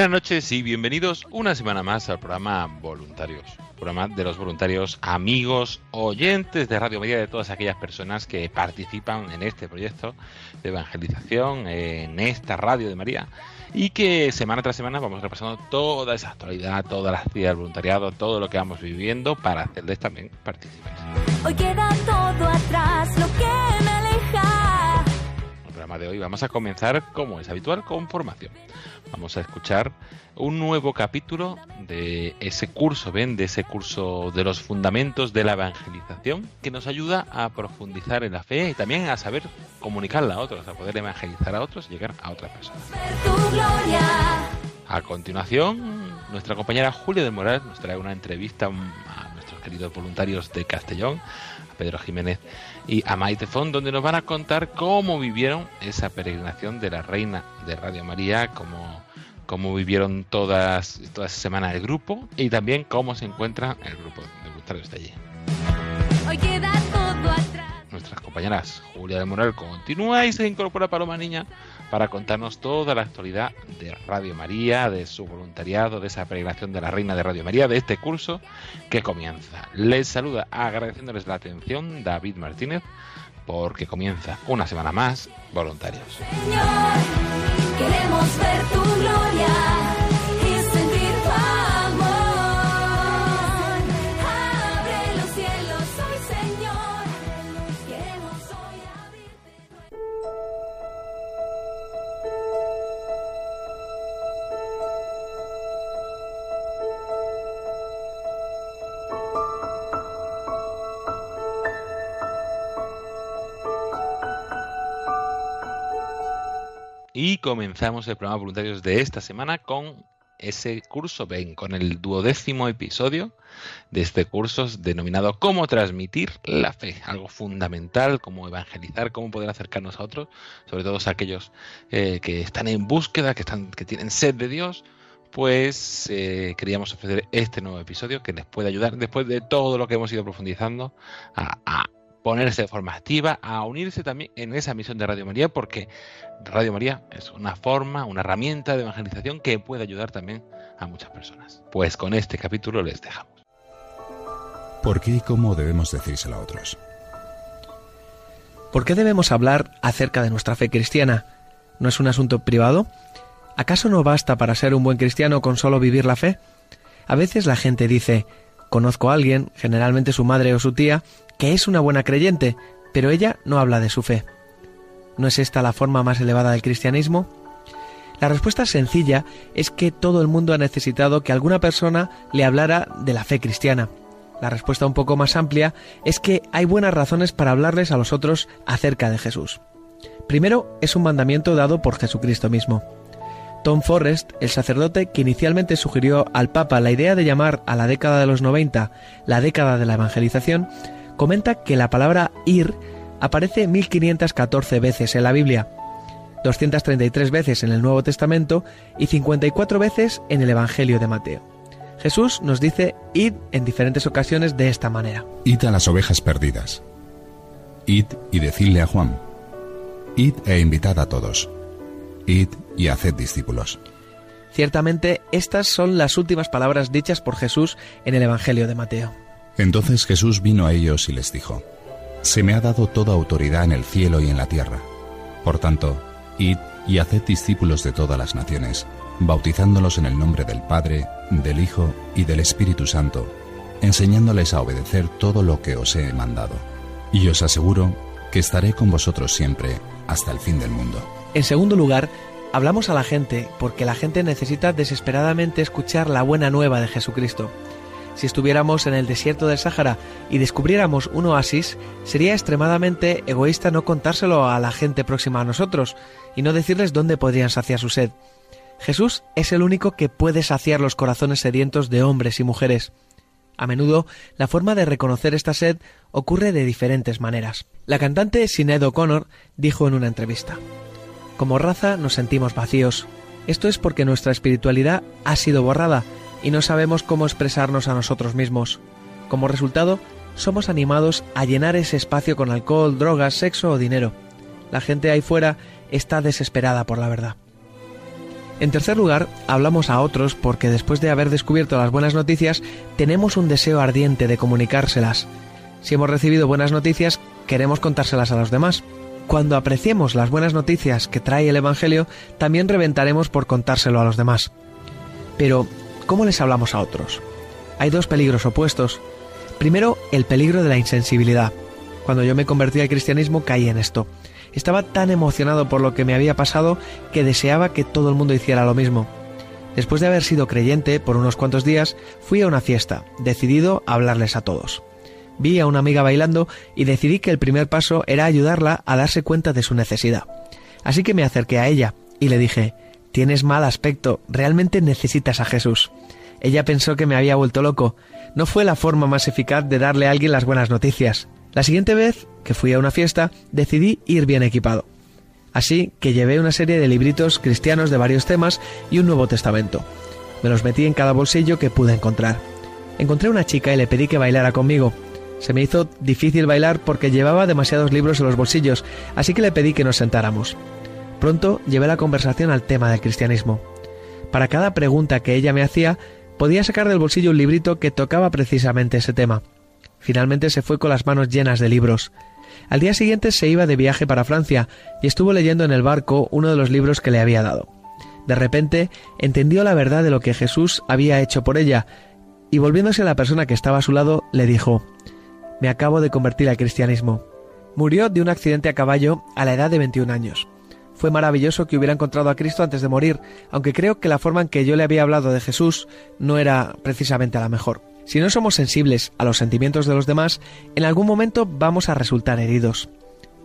Buenas noches y bienvenidos una semana más al programa Voluntarios, programa de los voluntarios amigos, oyentes de Radio María, de todas aquellas personas que participan en este proyecto de evangelización, en esta Radio de María, y que semana tras semana vamos repasando toda esa actualidad, toda la actividad del voluntariado, todo lo que vamos viviendo para hacerles también partícipes. Hoy queda todo atrás, lo que programa de hoy vamos a comenzar, como es habitual, con formación. Vamos a escuchar un nuevo capítulo de ese curso, ven, de ese curso de los fundamentos de la evangelización, que nos ayuda a profundizar en la fe y también a saber comunicarla a otros, a poder evangelizar a otros y llegar a otras personas. A continuación, nuestra compañera Julia de Morales nos trae una entrevista a nuestros queridos voluntarios de Castellón, a Pedro Jiménez y a Maite Font, donde nos van a contar cómo vivieron esa peregrinación de la Reina de Radio María, cómo, cómo vivieron todas, toda esa semana el grupo y también cómo se encuentra el grupo de voluntarios de allí. Hoy queda todo atrás. Nuestras compañeras Julia de Moral continúa y se incorpora Paloma Niña para contarnos toda la actualidad de Radio María, de su voluntariado, de esa peregrinación de la Reina de Radio María, de este curso que comienza. Les saluda agradeciéndoles la atención David Martínez porque comienza una semana más Voluntarios. Señor, queremos ver tu gloria Y comenzamos el programa Voluntarios de esta semana con ese curso, ven, con el duodécimo episodio de este curso denominado Cómo transmitir la fe, algo fundamental, cómo evangelizar, cómo poder acercarnos a otros, sobre todo a aquellos eh, que están en búsqueda, que, están, que tienen sed de Dios, pues eh, queríamos ofrecer este nuevo episodio que les puede ayudar después de todo lo que hemos ido profundizando a, a ponerse de forma activa, a unirse también en esa misión de Radio María, porque Radio María es una forma, una herramienta de evangelización que puede ayudar también a muchas personas. Pues con este capítulo les dejamos. ¿Por qué y cómo debemos decírselo a otros? ¿Por qué debemos hablar acerca de nuestra fe cristiana? ¿No es un asunto privado? ¿Acaso no basta para ser un buen cristiano con solo vivir la fe? A veces la gente dice, conozco a alguien, generalmente su madre o su tía, que es una buena creyente, pero ella no habla de su fe. ¿No es esta la forma más elevada del cristianismo? La respuesta sencilla es que todo el mundo ha necesitado que alguna persona le hablara de la fe cristiana. La respuesta un poco más amplia es que hay buenas razones para hablarles a los otros acerca de Jesús. Primero, es un mandamiento dado por Jesucristo mismo. Tom Forrest, el sacerdote que inicialmente sugirió al Papa la idea de llamar a la década de los 90 la década de la evangelización, comenta que la palabra ir aparece 1514 veces en la Biblia, 233 veces en el Nuevo Testamento y 54 veces en el Evangelio de Mateo. Jesús nos dice id en diferentes ocasiones de esta manera. Id a las ovejas perdidas. Id y decidle a Juan. Id e invitad a todos. Id y haced discípulos. Ciertamente, estas son las últimas palabras dichas por Jesús en el Evangelio de Mateo. Entonces Jesús vino a ellos y les dijo, Se me ha dado toda autoridad en el cielo y en la tierra. Por tanto, id y haced discípulos de todas las naciones, bautizándolos en el nombre del Padre, del Hijo y del Espíritu Santo, enseñándoles a obedecer todo lo que os he mandado. Y os aseguro que estaré con vosotros siempre hasta el fin del mundo. En segundo lugar, hablamos a la gente porque la gente necesita desesperadamente escuchar la buena nueva de Jesucristo. Si estuviéramos en el desierto del Sáhara y descubriéramos un oasis, sería extremadamente egoísta no contárselo a la gente próxima a nosotros y no decirles dónde podrían saciar su sed. Jesús es el único que puede saciar los corazones sedientos de hombres y mujeres. A menudo, la forma de reconocer esta sed ocurre de diferentes maneras. La cantante Sinead O'Connor dijo en una entrevista, Como raza nos sentimos vacíos. Esto es porque nuestra espiritualidad ha sido borrada y no sabemos cómo expresarnos a nosotros mismos. Como resultado, somos animados a llenar ese espacio con alcohol, drogas, sexo o dinero. La gente ahí fuera está desesperada por la verdad. En tercer lugar, hablamos a otros porque después de haber descubierto las buenas noticias, tenemos un deseo ardiente de comunicárselas. Si hemos recibido buenas noticias, queremos contárselas a los demás. Cuando apreciemos las buenas noticias que trae el Evangelio, también reventaremos por contárselo a los demás. Pero, ¿cómo les hablamos a otros? Hay dos peligros opuestos. Primero, el peligro de la insensibilidad. Cuando yo me convertí al cristianismo caí en esto. Estaba tan emocionado por lo que me había pasado que deseaba que todo el mundo hiciera lo mismo. Después de haber sido creyente por unos cuantos días, fui a una fiesta, decidido a hablarles a todos. Vi a una amiga bailando y decidí que el primer paso era ayudarla a darse cuenta de su necesidad. Así que me acerqué a ella y le dije, Tienes mal aspecto, realmente necesitas a Jesús. Ella pensó que me había vuelto loco. No fue la forma más eficaz de darle a alguien las buenas noticias. La siguiente vez que fui a una fiesta, decidí ir bien equipado. Así que llevé una serie de libritos cristianos de varios temas y un Nuevo Testamento. Me los metí en cada bolsillo que pude encontrar. Encontré una chica y le pedí que bailara conmigo. Se me hizo difícil bailar porque llevaba demasiados libros en los bolsillos, así que le pedí que nos sentáramos. Pronto llevé la conversación al tema del cristianismo. Para cada pregunta que ella me hacía, podía sacar del bolsillo un librito que tocaba precisamente ese tema. Finalmente se fue con las manos llenas de libros. Al día siguiente se iba de viaje para Francia y estuvo leyendo en el barco uno de los libros que le había dado. De repente entendió la verdad de lo que Jesús había hecho por ella y volviéndose a la persona que estaba a su lado le dijo Me acabo de convertir al cristianismo. Murió de un accidente a caballo a la edad de 21 años. Fue maravilloso que hubiera encontrado a Cristo antes de morir, aunque creo que la forma en que yo le había hablado de Jesús no era precisamente la mejor. Si no somos sensibles a los sentimientos de los demás, en algún momento vamos a resultar heridos.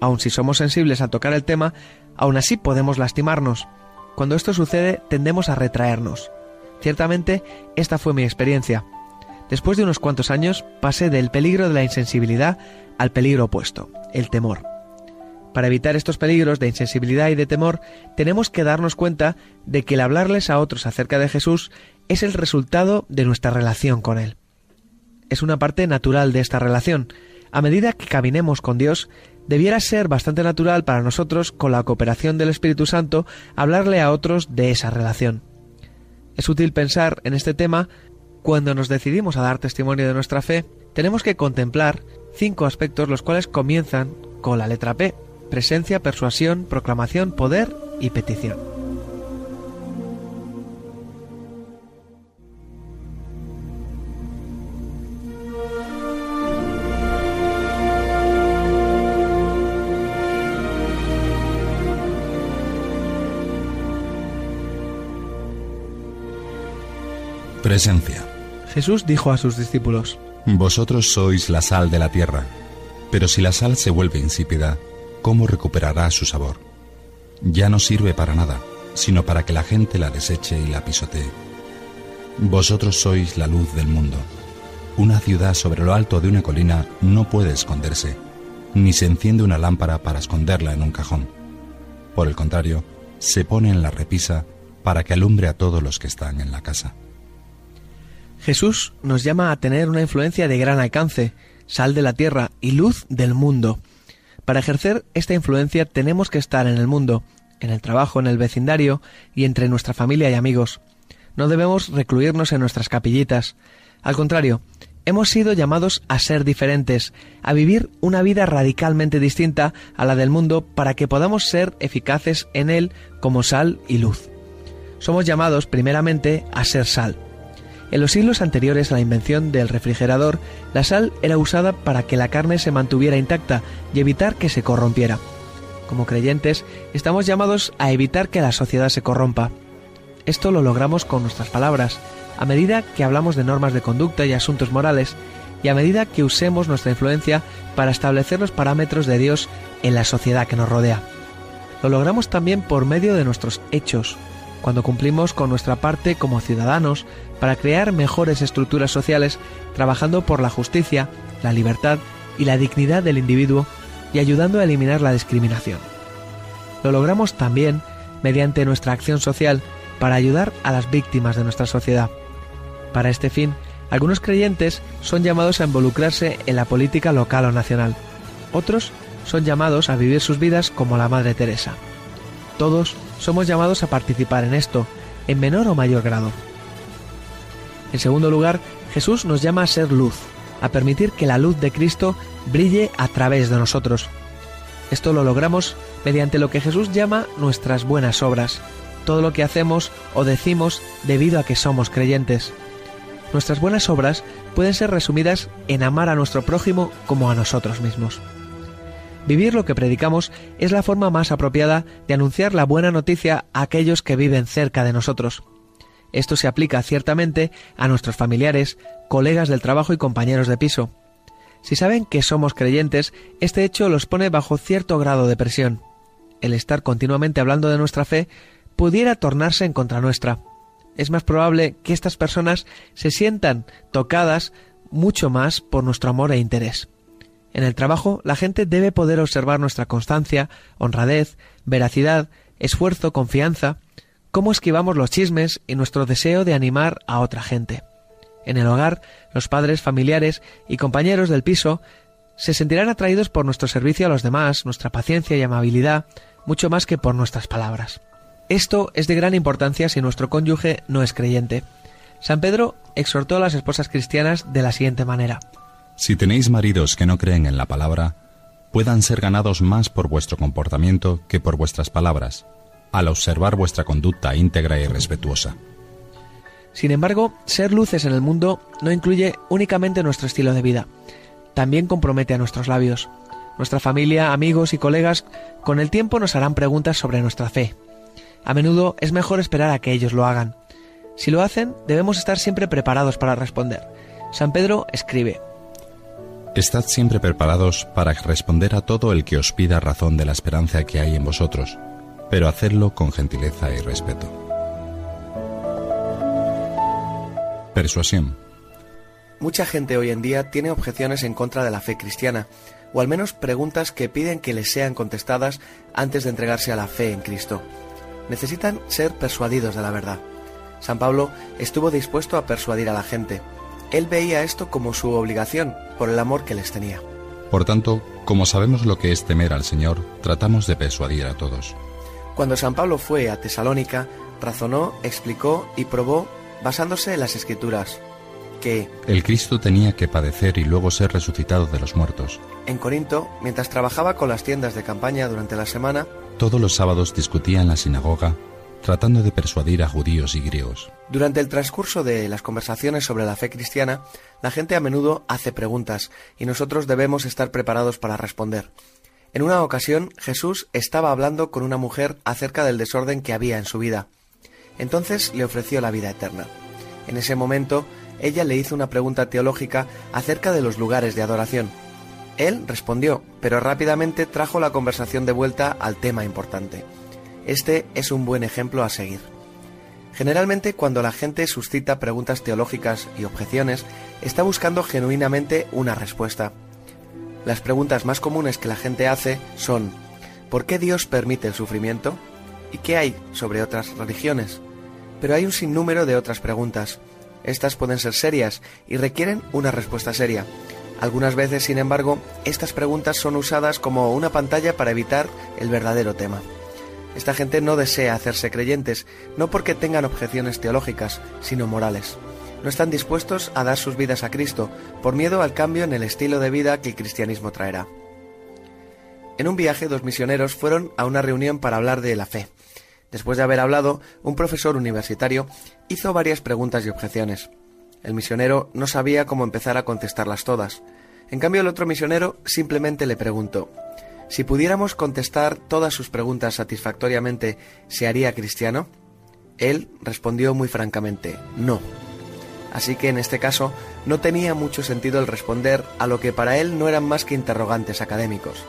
Aun si somos sensibles a tocar el tema, aún así podemos lastimarnos. Cuando esto sucede, tendemos a retraernos. Ciertamente, esta fue mi experiencia. Después de unos cuantos años, pasé del peligro de la insensibilidad al peligro opuesto, el temor. Para evitar estos peligros de insensibilidad y de temor, tenemos que darnos cuenta de que el hablarles a otros acerca de Jesús es el resultado de nuestra relación con Él es una parte natural de esta relación. A medida que caminemos con Dios, debiera ser bastante natural para nosotros, con la cooperación del Espíritu Santo, hablarle a otros de esa relación. Es útil pensar en este tema cuando nos decidimos a dar testimonio de nuestra fe, tenemos que contemplar cinco aspectos los cuales comienzan con la letra P, presencia, persuasión, proclamación, poder y petición. Presencia. Jesús dijo a sus discípulos, Vosotros sois la sal de la tierra, pero si la sal se vuelve insípida, ¿cómo recuperará su sabor? Ya no sirve para nada, sino para que la gente la deseche y la pisotee. Vosotros sois la luz del mundo. Una ciudad sobre lo alto de una colina no puede esconderse, ni se enciende una lámpara para esconderla en un cajón. Por el contrario, se pone en la repisa para que alumbre a todos los que están en la casa. Jesús nos llama a tener una influencia de gran alcance, sal de la tierra y luz del mundo. Para ejercer esta influencia tenemos que estar en el mundo, en el trabajo, en el vecindario y entre nuestra familia y amigos. No debemos recluirnos en nuestras capillitas. Al contrario, hemos sido llamados a ser diferentes, a vivir una vida radicalmente distinta a la del mundo para que podamos ser eficaces en él como sal y luz. Somos llamados primeramente a ser sal. En los siglos anteriores a la invención del refrigerador, la sal era usada para que la carne se mantuviera intacta y evitar que se corrompiera. Como creyentes, estamos llamados a evitar que la sociedad se corrompa. Esto lo logramos con nuestras palabras, a medida que hablamos de normas de conducta y asuntos morales, y a medida que usemos nuestra influencia para establecer los parámetros de Dios en la sociedad que nos rodea. Lo logramos también por medio de nuestros hechos, cuando cumplimos con nuestra parte como ciudadanos para crear mejores estructuras sociales, trabajando por la justicia, la libertad y la dignidad del individuo y ayudando a eliminar la discriminación. Lo logramos también mediante nuestra acción social para ayudar a las víctimas de nuestra sociedad. Para este fin, algunos creyentes son llamados a involucrarse en la política local o nacional. Otros son llamados a vivir sus vidas como la Madre Teresa. Todos somos llamados a participar en esto, en menor o mayor grado. En segundo lugar, Jesús nos llama a ser luz, a permitir que la luz de Cristo brille a través de nosotros. Esto lo logramos mediante lo que Jesús llama nuestras buenas obras, todo lo que hacemos o decimos debido a que somos creyentes. Nuestras buenas obras pueden ser resumidas en amar a nuestro prójimo como a nosotros mismos. Vivir lo que predicamos es la forma más apropiada de anunciar la buena noticia a aquellos que viven cerca de nosotros. Esto se aplica ciertamente a nuestros familiares, colegas del trabajo y compañeros de piso. Si saben que somos creyentes, este hecho los pone bajo cierto grado de presión. El estar continuamente hablando de nuestra fe pudiera tornarse en contra nuestra. Es más probable que estas personas se sientan tocadas mucho más por nuestro amor e interés. En el trabajo, la gente debe poder observar nuestra constancia, honradez, veracidad, esfuerzo, confianza, cómo esquivamos los chismes y nuestro deseo de animar a otra gente. En el hogar, los padres, familiares y compañeros del piso se sentirán atraídos por nuestro servicio a los demás, nuestra paciencia y amabilidad, mucho más que por nuestras palabras. Esto es de gran importancia si nuestro cónyuge no es creyente. San Pedro exhortó a las esposas cristianas de la siguiente manera. Si tenéis maridos que no creen en la palabra, puedan ser ganados más por vuestro comportamiento que por vuestras palabras, al observar vuestra conducta íntegra y respetuosa. Sin embargo, ser luces en el mundo no incluye únicamente nuestro estilo de vida, también compromete a nuestros labios. Nuestra familia, amigos y colegas con el tiempo nos harán preguntas sobre nuestra fe. A menudo es mejor esperar a que ellos lo hagan. Si lo hacen, debemos estar siempre preparados para responder. San Pedro escribe, Estad siempre preparados para responder a todo el que os pida razón de la esperanza que hay en vosotros, pero hacerlo con gentileza y respeto. Persuasión. Mucha gente hoy en día tiene objeciones en contra de la fe cristiana, o al menos preguntas que piden que les sean contestadas antes de entregarse a la fe en Cristo. Necesitan ser persuadidos de la verdad. San Pablo estuvo dispuesto a persuadir a la gente. Él veía esto como su obligación por el amor que les tenía. Por tanto, como sabemos lo que es temer al Señor, tratamos de persuadir a todos. Cuando San Pablo fue a Tesalónica, razonó, explicó y probó, basándose en las escrituras, que el Cristo tenía que padecer y luego ser resucitado de los muertos. En Corinto, mientras trabajaba con las tiendas de campaña durante la semana, todos los sábados discutía en la sinagoga, tratando de persuadir a judíos y griegos. Durante el transcurso de las conversaciones sobre la fe cristiana, la gente a menudo hace preguntas y nosotros debemos estar preparados para responder. En una ocasión, Jesús estaba hablando con una mujer acerca del desorden que había en su vida. Entonces le ofreció la vida eterna. En ese momento, ella le hizo una pregunta teológica acerca de los lugares de adoración. Él respondió, pero rápidamente trajo la conversación de vuelta al tema importante. Este es un buen ejemplo a seguir. Generalmente cuando la gente suscita preguntas teológicas y objeciones, está buscando genuinamente una respuesta. Las preguntas más comunes que la gente hace son ¿por qué Dios permite el sufrimiento? ¿Y qué hay sobre otras religiones? Pero hay un sinnúmero de otras preguntas. Estas pueden ser serias y requieren una respuesta seria. Algunas veces, sin embargo, estas preguntas son usadas como una pantalla para evitar el verdadero tema. Esta gente no desea hacerse creyentes, no porque tengan objeciones teológicas, sino morales. No están dispuestos a dar sus vidas a Cristo por miedo al cambio en el estilo de vida que el cristianismo traerá. En un viaje, dos misioneros fueron a una reunión para hablar de la fe. Después de haber hablado, un profesor universitario hizo varias preguntas y objeciones. El misionero no sabía cómo empezar a contestarlas todas. En cambio, el otro misionero simplemente le preguntó, si pudiéramos contestar todas sus preguntas satisfactoriamente, ¿se haría cristiano? Él respondió muy francamente, no. Así que en este caso no tenía mucho sentido el responder a lo que para él no eran más que interrogantes académicos.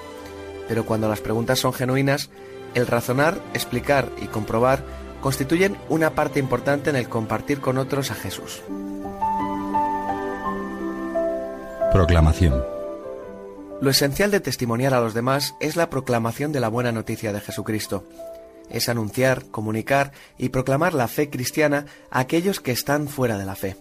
Pero cuando las preguntas son genuinas, el razonar, explicar y comprobar constituyen una parte importante en el compartir con otros a Jesús. Proclamación. Lo esencial de testimoniar a los demás es la proclamación de la buena noticia de Jesucristo. Es anunciar, comunicar y proclamar la fe cristiana a aquellos que están fuera de la fe.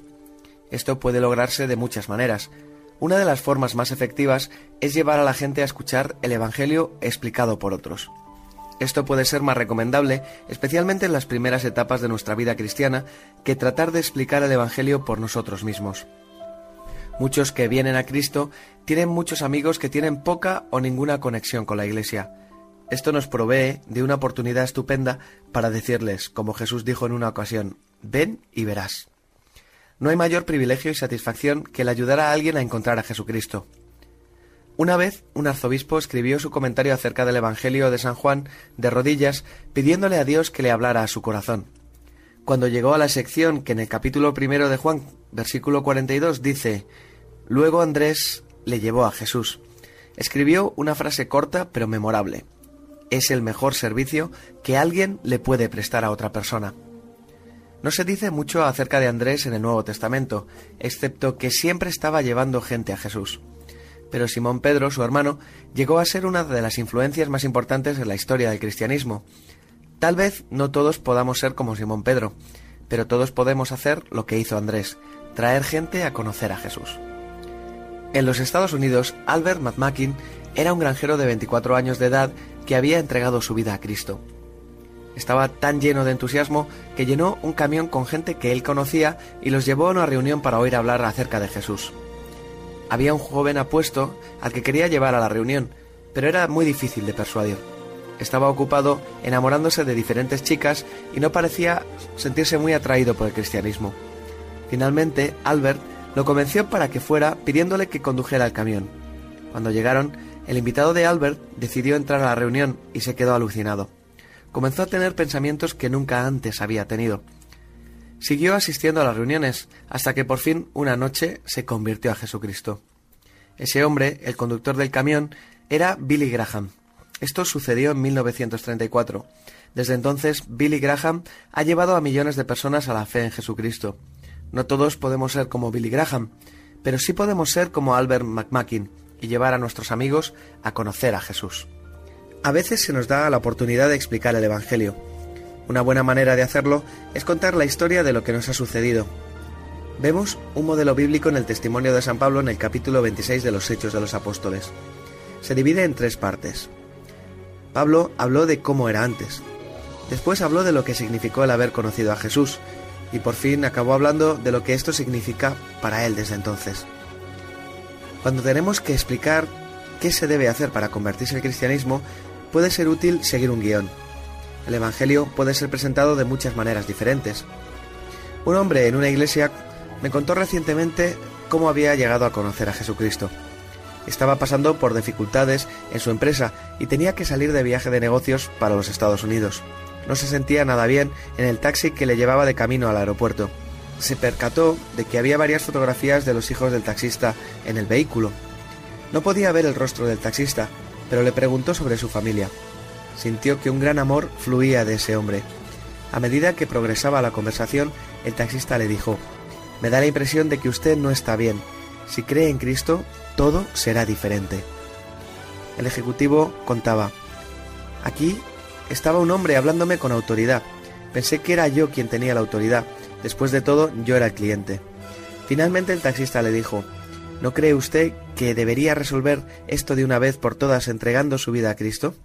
Esto puede lograrse de muchas maneras. Una de las formas más efectivas es llevar a la gente a escuchar el Evangelio explicado por otros. Esto puede ser más recomendable, especialmente en las primeras etapas de nuestra vida cristiana, que tratar de explicar el Evangelio por nosotros mismos. Muchos que vienen a Cristo tienen muchos amigos que tienen poca o ninguna conexión con la Iglesia. Esto nos provee de una oportunidad estupenda para decirles, como Jesús dijo en una ocasión, ven y verás. No hay mayor privilegio y satisfacción que el ayudar a alguien a encontrar a Jesucristo. Una vez, un arzobispo escribió su comentario acerca del Evangelio de San Juan de rodillas, pidiéndole a Dios que le hablara a su corazón. Cuando llegó a la sección que en el capítulo primero de Juan, versículo 42, dice, Luego Andrés le llevó a Jesús. Escribió una frase corta pero memorable. Es el mejor servicio que alguien le puede prestar a otra persona. No se dice mucho acerca de Andrés en el Nuevo Testamento, excepto que siempre estaba llevando gente a Jesús. Pero Simón Pedro, su hermano, llegó a ser una de las influencias más importantes en la historia del cristianismo. Tal vez no todos podamos ser como Simón Pedro, pero todos podemos hacer lo que hizo Andrés, traer gente a conocer a Jesús. En los Estados Unidos, Albert McMakin era un granjero de 24 años de edad que había entregado su vida a Cristo. Estaba tan lleno de entusiasmo que llenó un camión con gente que él conocía y los llevó a una reunión para oír hablar acerca de Jesús. Había un joven apuesto al que quería llevar a la reunión, pero era muy difícil de persuadir. Estaba ocupado enamorándose de diferentes chicas y no parecía sentirse muy atraído por el cristianismo. Finalmente, Albert lo convenció para que fuera pidiéndole que condujera el camión. Cuando llegaron, el invitado de Albert decidió entrar a la reunión y se quedó alucinado. Comenzó a tener pensamientos que nunca antes había tenido. Siguió asistiendo a las reuniones hasta que por fin una noche se convirtió a Jesucristo. Ese hombre, el conductor del camión, era Billy Graham. Esto sucedió en 1934. Desde entonces, Billy Graham ha llevado a millones de personas a la fe en Jesucristo. No todos podemos ser como Billy Graham, pero sí podemos ser como Albert McMakin y llevar a nuestros amigos a conocer a Jesús. A veces se nos da la oportunidad de explicar el Evangelio. Una buena manera de hacerlo es contar la historia de lo que nos ha sucedido. Vemos un modelo bíblico en el testimonio de San Pablo en el capítulo 26 de los Hechos de los Apóstoles. Se divide en tres partes. Pablo habló de cómo era antes. Después habló de lo que significó el haber conocido a Jesús y por fin acabó hablando de lo que esto significa para él desde entonces. Cuando tenemos que explicar qué se debe hacer para convertirse al cristianismo, puede ser útil seguir un guion. El Evangelio puede ser presentado de muchas maneras diferentes. Un hombre en una iglesia me contó recientemente cómo había llegado a conocer a Jesucristo. Estaba pasando por dificultades en su empresa y tenía que salir de viaje de negocios para los Estados Unidos. No se sentía nada bien en el taxi que le llevaba de camino al aeropuerto. Se percató de que había varias fotografías de los hijos del taxista en el vehículo. No podía ver el rostro del taxista, pero le preguntó sobre su familia. Sintió que un gran amor fluía de ese hombre. A medida que progresaba la conversación, el taxista le dijo, Me da la impresión de que usted no está bien. Si cree en Cristo, todo será diferente. El ejecutivo contaba, Aquí estaba un hombre hablándome con autoridad. Pensé que era yo quien tenía la autoridad. Después de todo, yo era el cliente. Finalmente el taxista le dijo, ¿No cree usted que debería resolver esto de una vez por todas entregando su vida a Cristo?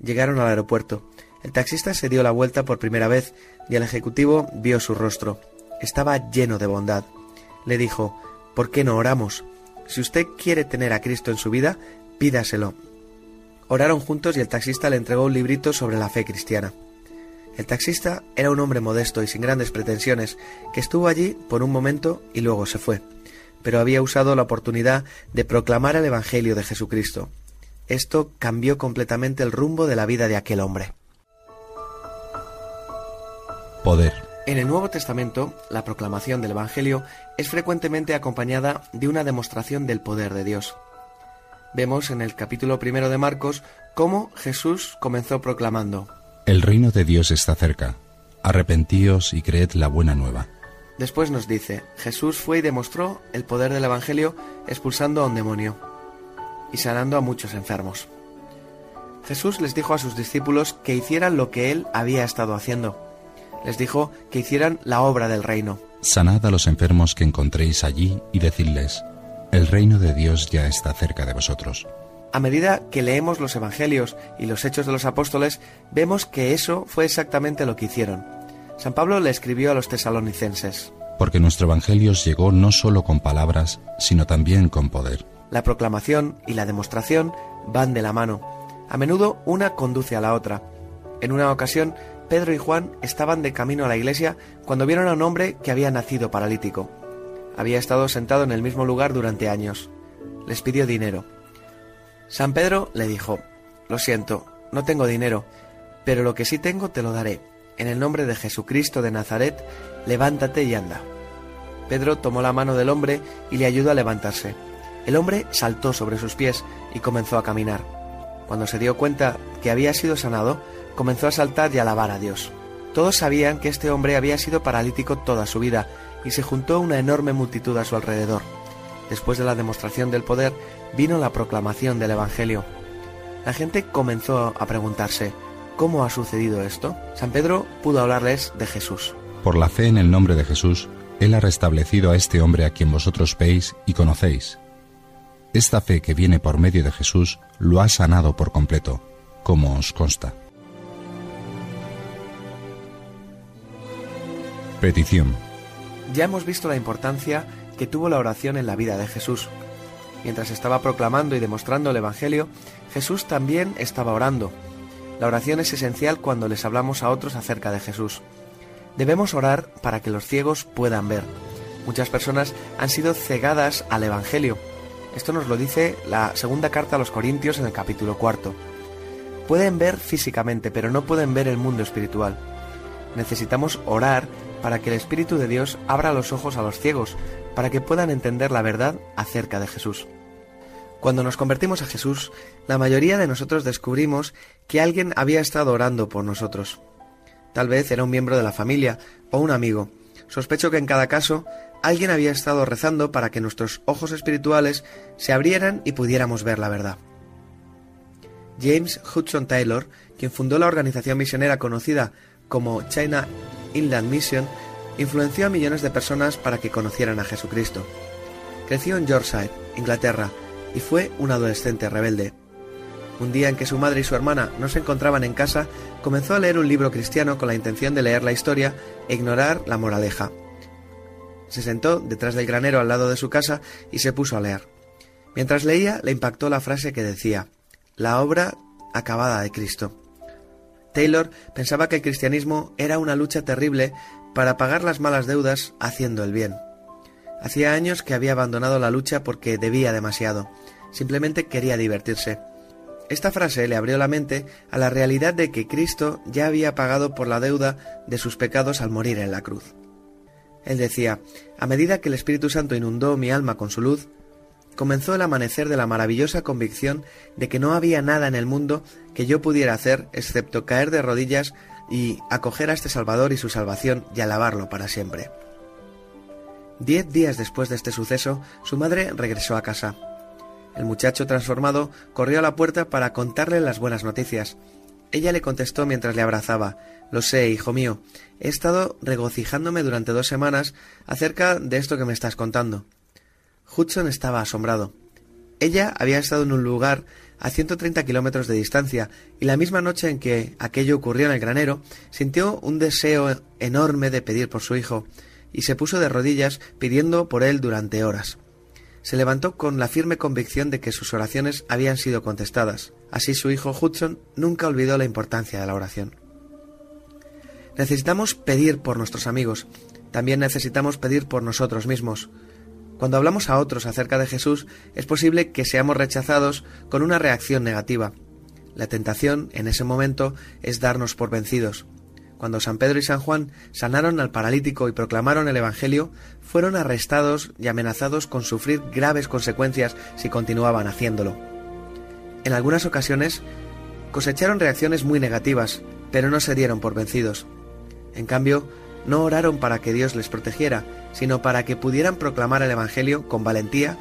Llegaron al aeropuerto. El taxista se dio la vuelta por primera vez y el ejecutivo vio su rostro. Estaba lleno de bondad. Le dijo, ¿por qué no oramos? Si usted quiere tener a Cristo en su vida, pídaselo. Oraron juntos y el taxista le entregó un librito sobre la fe cristiana. El taxista era un hombre modesto y sin grandes pretensiones, que estuvo allí por un momento y luego se fue, pero había usado la oportunidad de proclamar el Evangelio de Jesucristo. Esto cambió completamente el rumbo de la vida de aquel hombre. Poder. En el Nuevo Testamento, la proclamación del Evangelio es frecuentemente acompañada de una demostración del poder de Dios. Vemos en el capítulo primero de Marcos cómo Jesús comenzó proclamando, El reino de Dios está cerca. Arrepentíos y creed la buena nueva. Después nos dice, Jesús fue y demostró el poder del Evangelio expulsando a un demonio y sanando a muchos enfermos. Jesús les dijo a sus discípulos que hicieran lo que él había estado haciendo. Les dijo que hicieran la obra del reino. Sanad a los enfermos que encontréis allí y decidles, el reino de Dios ya está cerca de vosotros. A medida que leemos los Evangelios y los Hechos de los Apóstoles, vemos que eso fue exactamente lo que hicieron. San Pablo le escribió a los tesalonicenses. Porque nuestro Evangelio llegó no solo con palabras, sino también con poder. La proclamación y la demostración van de la mano. A menudo una conduce a la otra. En una ocasión, Pedro y Juan estaban de camino a la iglesia cuando vieron a un hombre que había nacido paralítico. Había estado sentado en el mismo lugar durante años. Les pidió dinero. San Pedro le dijo, Lo siento, no tengo dinero, pero lo que sí tengo te lo daré. En el nombre de Jesucristo de Nazaret, levántate y anda. Pedro tomó la mano del hombre y le ayudó a levantarse. El hombre saltó sobre sus pies y comenzó a caminar. Cuando se dio cuenta que había sido sanado, comenzó a saltar y alabar a Dios. Todos sabían que este hombre había sido paralítico toda su vida y se juntó una enorme multitud a su alrededor. Después de la demostración del poder, vino la proclamación del Evangelio. La gente comenzó a preguntarse, ¿cómo ha sucedido esto? San Pedro pudo hablarles de Jesús. Por la fe en el nombre de Jesús, Él ha restablecido a este hombre a quien vosotros veis y conocéis. Esta fe que viene por medio de Jesús lo ha sanado por completo, como os consta. Petición. Ya hemos visto la importancia que tuvo la oración en la vida de Jesús. Mientras estaba proclamando y demostrando el Evangelio, Jesús también estaba orando. La oración es esencial cuando les hablamos a otros acerca de Jesús. Debemos orar para que los ciegos puedan ver. Muchas personas han sido cegadas al Evangelio. Esto nos lo dice la segunda carta a los Corintios en el capítulo cuarto. Pueden ver físicamente, pero no pueden ver el mundo espiritual. Necesitamos orar para que el Espíritu de Dios abra los ojos a los ciegos, para que puedan entender la verdad acerca de Jesús. Cuando nos convertimos a Jesús, la mayoría de nosotros descubrimos que alguien había estado orando por nosotros. Tal vez era un miembro de la familia o un amigo. Sospecho que en cada caso alguien había estado rezando para que nuestros ojos espirituales se abrieran y pudiéramos ver la verdad. James Hudson Taylor, quien fundó la organización misionera conocida como China Inland Mission, influenció a millones de personas para que conocieran a Jesucristo. Creció en Yorkshire, Inglaterra, y fue un adolescente rebelde. Un día en que su madre y su hermana no se encontraban en casa, comenzó a leer un libro cristiano con la intención de leer la historia e ignorar la moraleja. Se sentó detrás del granero al lado de su casa y se puso a leer. Mientras leía, le impactó la frase que decía, la obra acabada de Cristo. Taylor pensaba que el cristianismo era una lucha terrible para pagar las malas deudas haciendo el bien. Hacía años que había abandonado la lucha porque debía demasiado. Simplemente quería divertirse. Esta frase le abrió la mente a la realidad de que Cristo ya había pagado por la deuda de sus pecados al morir en la cruz. Él decía, a medida que el Espíritu Santo inundó mi alma con su luz, comenzó el amanecer de la maravillosa convicción de que no había nada en el mundo que yo pudiera hacer excepto caer de rodillas y acoger a este Salvador y su salvación y alabarlo para siempre. Diez días después de este suceso, su madre regresó a casa. El muchacho transformado corrió a la puerta para contarle las buenas noticias. Ella le contestó mientras le abrazaba Lo sé, hijo mío, he estado regocijándome durante dos semanas acerca de esto que me estás contando. Hudson estaba asombrado. Ella había estado en un lugar a 130 kilómetros de distancia, y la misma noche en que aquello ocurrió en el granero, sintió un deseo enorme de pedir por su hijo, y se puso de rodillas pidiendo por él durante horas. Se levantó con la firme convicción de que sus oraciones habían sido contestadas. Así su hijo Hudson nunca olvidó la importancia de la oración. Necesitamos pedir por nuestros amigos, también necesitamos pedir por nosotros mismos. Cuando hablamos a otros acerca de Jesús, es posible que seamos rechazados con una reacción negativa. La tentación, en ese momento, es darnos por vencidos. Cuando San Pedro y San Juan sanaron al paralítico y proclamaron el Evangelio, fueron arrestados y amenazados con sufrir graves consecuencias si continuaban haciéndolo. En algunas ocasiones cosecharon reacciones muy negativas, pero no se dieron por vencidos. En cambio, no oraron para que Dios les protegiera, sino para que pudieran proclamar el Evangelio con valentía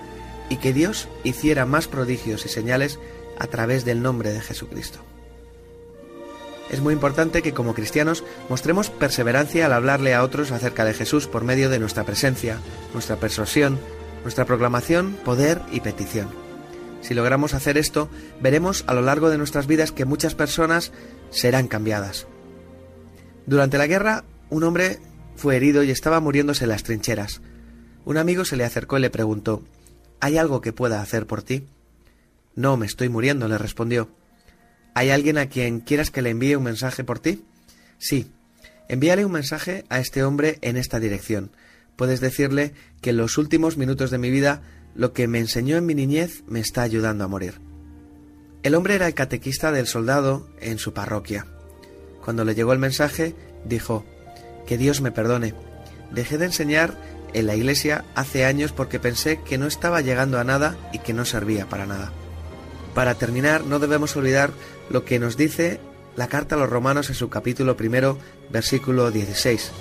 y que Dios hiciera más prodigios y señales a través del nombre de Jesucristo. Es muy importante que como cristianos mostremos perseverancia al hablarle a otros acerca de Jesús por medio de nuestra presencia, nuestra persuasión, nuestra proclamación, poder y petición. Si logramos hacer esto, veremos a lo largo de nuestras vidas que muchas personas serán cambiadas. Durante la guerra, un hombre fue herido y estaba muriéndose en las trincheras. Un amigo se le acercó y le preguntó ¿Hay algo que pueda hacer por ti? No, me estoy muriendo, le respondió. ¿Hay alguien a quien quieras que le envíe un mensaje por ti? Sí. Envíale un mensaje a este hombre en esta dirección. Puedes decirle que en los últimos minutos de mi vida lo que me enseñó en mi niñez me está ayudando a morir. El hombre era el catequista del soldado en su parroquia. Cuando le llegó el mensaje, dijo Que Dios me perdone. Dejé de enseñar en la iglesia hace años porque pensé que no estaba llegando a nada y que no servía para nada. Para terminar, no debemos olvidar lo que nos dice la carta a los romanos en su capítulo primero, versículo 16.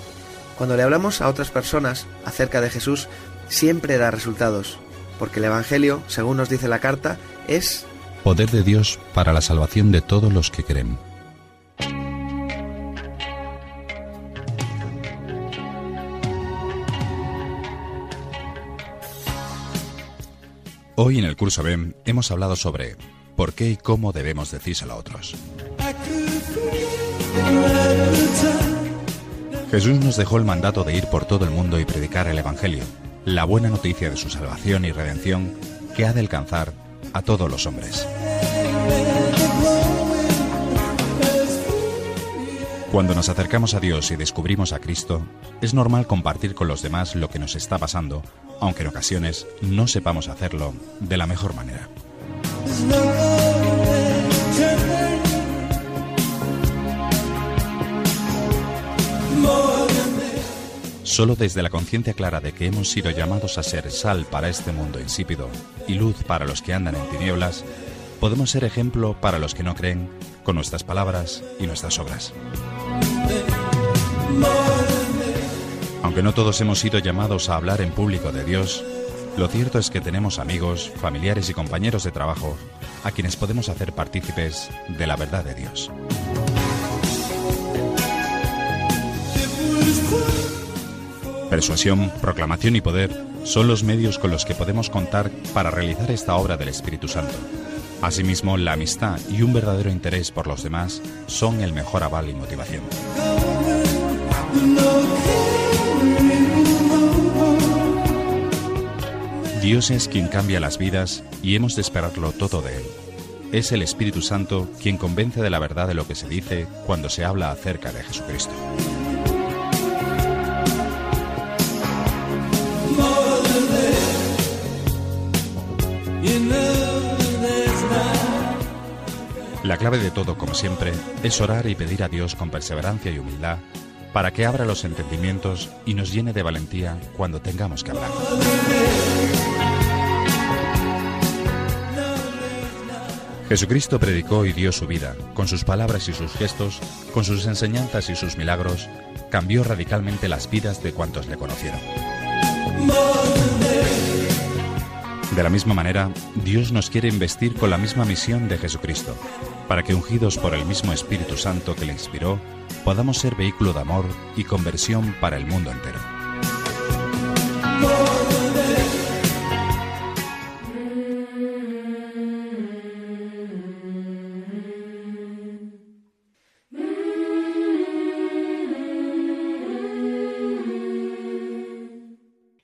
Cuando le hablamos a otras personas acerca de Jesús, siempre da resultados, porque el Evangelio, según nos dice la carta, es poder de Dios para la salvación de todos los que creen. Hoy en el curso BEM hemos hablado sobre por qué y cómo debemos decírselo a otros. Jesús nos dejó el mandato de ir por todo el mundo y predicar el Evangelio, la buena noticia de su salvación y redención que ha de alcanzar a todos los hombres. Cuando nos acercamos a Dios y descubrimos a Cristo, es normal compartir con los demás lo que nos está pasando aunque en ocasiones no sepamos hacerlo de la mejor manera. Solo desde la conciencia clara de que hemos sido llamados a ser sal para este mundo insípido y luz para los que andan en tinieblas, podemos ser ejemplo para los que no creen con nuestras palabras y nuestras obras. Aunque no todos hemos sido llamados a hablar en público de Dios, lo cierto es que tenemos amigos, familiares y compañeros de trabajo a quienes podemos hacer partícipes de la verdad de Dios. Persuasión, proclamación y poder son los medios con los que podemos contar para realizar esta obra del Espíritu Santo. Asimismo, la amistad y un verdadero interés por los demás son el mejor aval y motivación. Dios es quien cambia las vidas y hemos de esperarlo todo de Él. Es el Espíritu Santo quien convence de la verdad de lo que se dice cuando se habla acerca de Jesucristo. La clave de todo, como siempre, es orar y pedir a Dios con perseverancia y humildad para que abra los entendimientos y nos llene de valentía cuando tengamos que hablar. Jesucristo predicó y dio su vida, con sus palabras y sus gestos, con sus enseñanzas y sus milagros, cambió radicalmente las vidas de cuantos le conocieron. De la misma manera, Dios nos quiere investir con la misma misión de Jesucristo, para que ungidos por el mismo Espíritu Santo que le inspiró, podamos ser vehículo de amor y conversión para el mundo entero.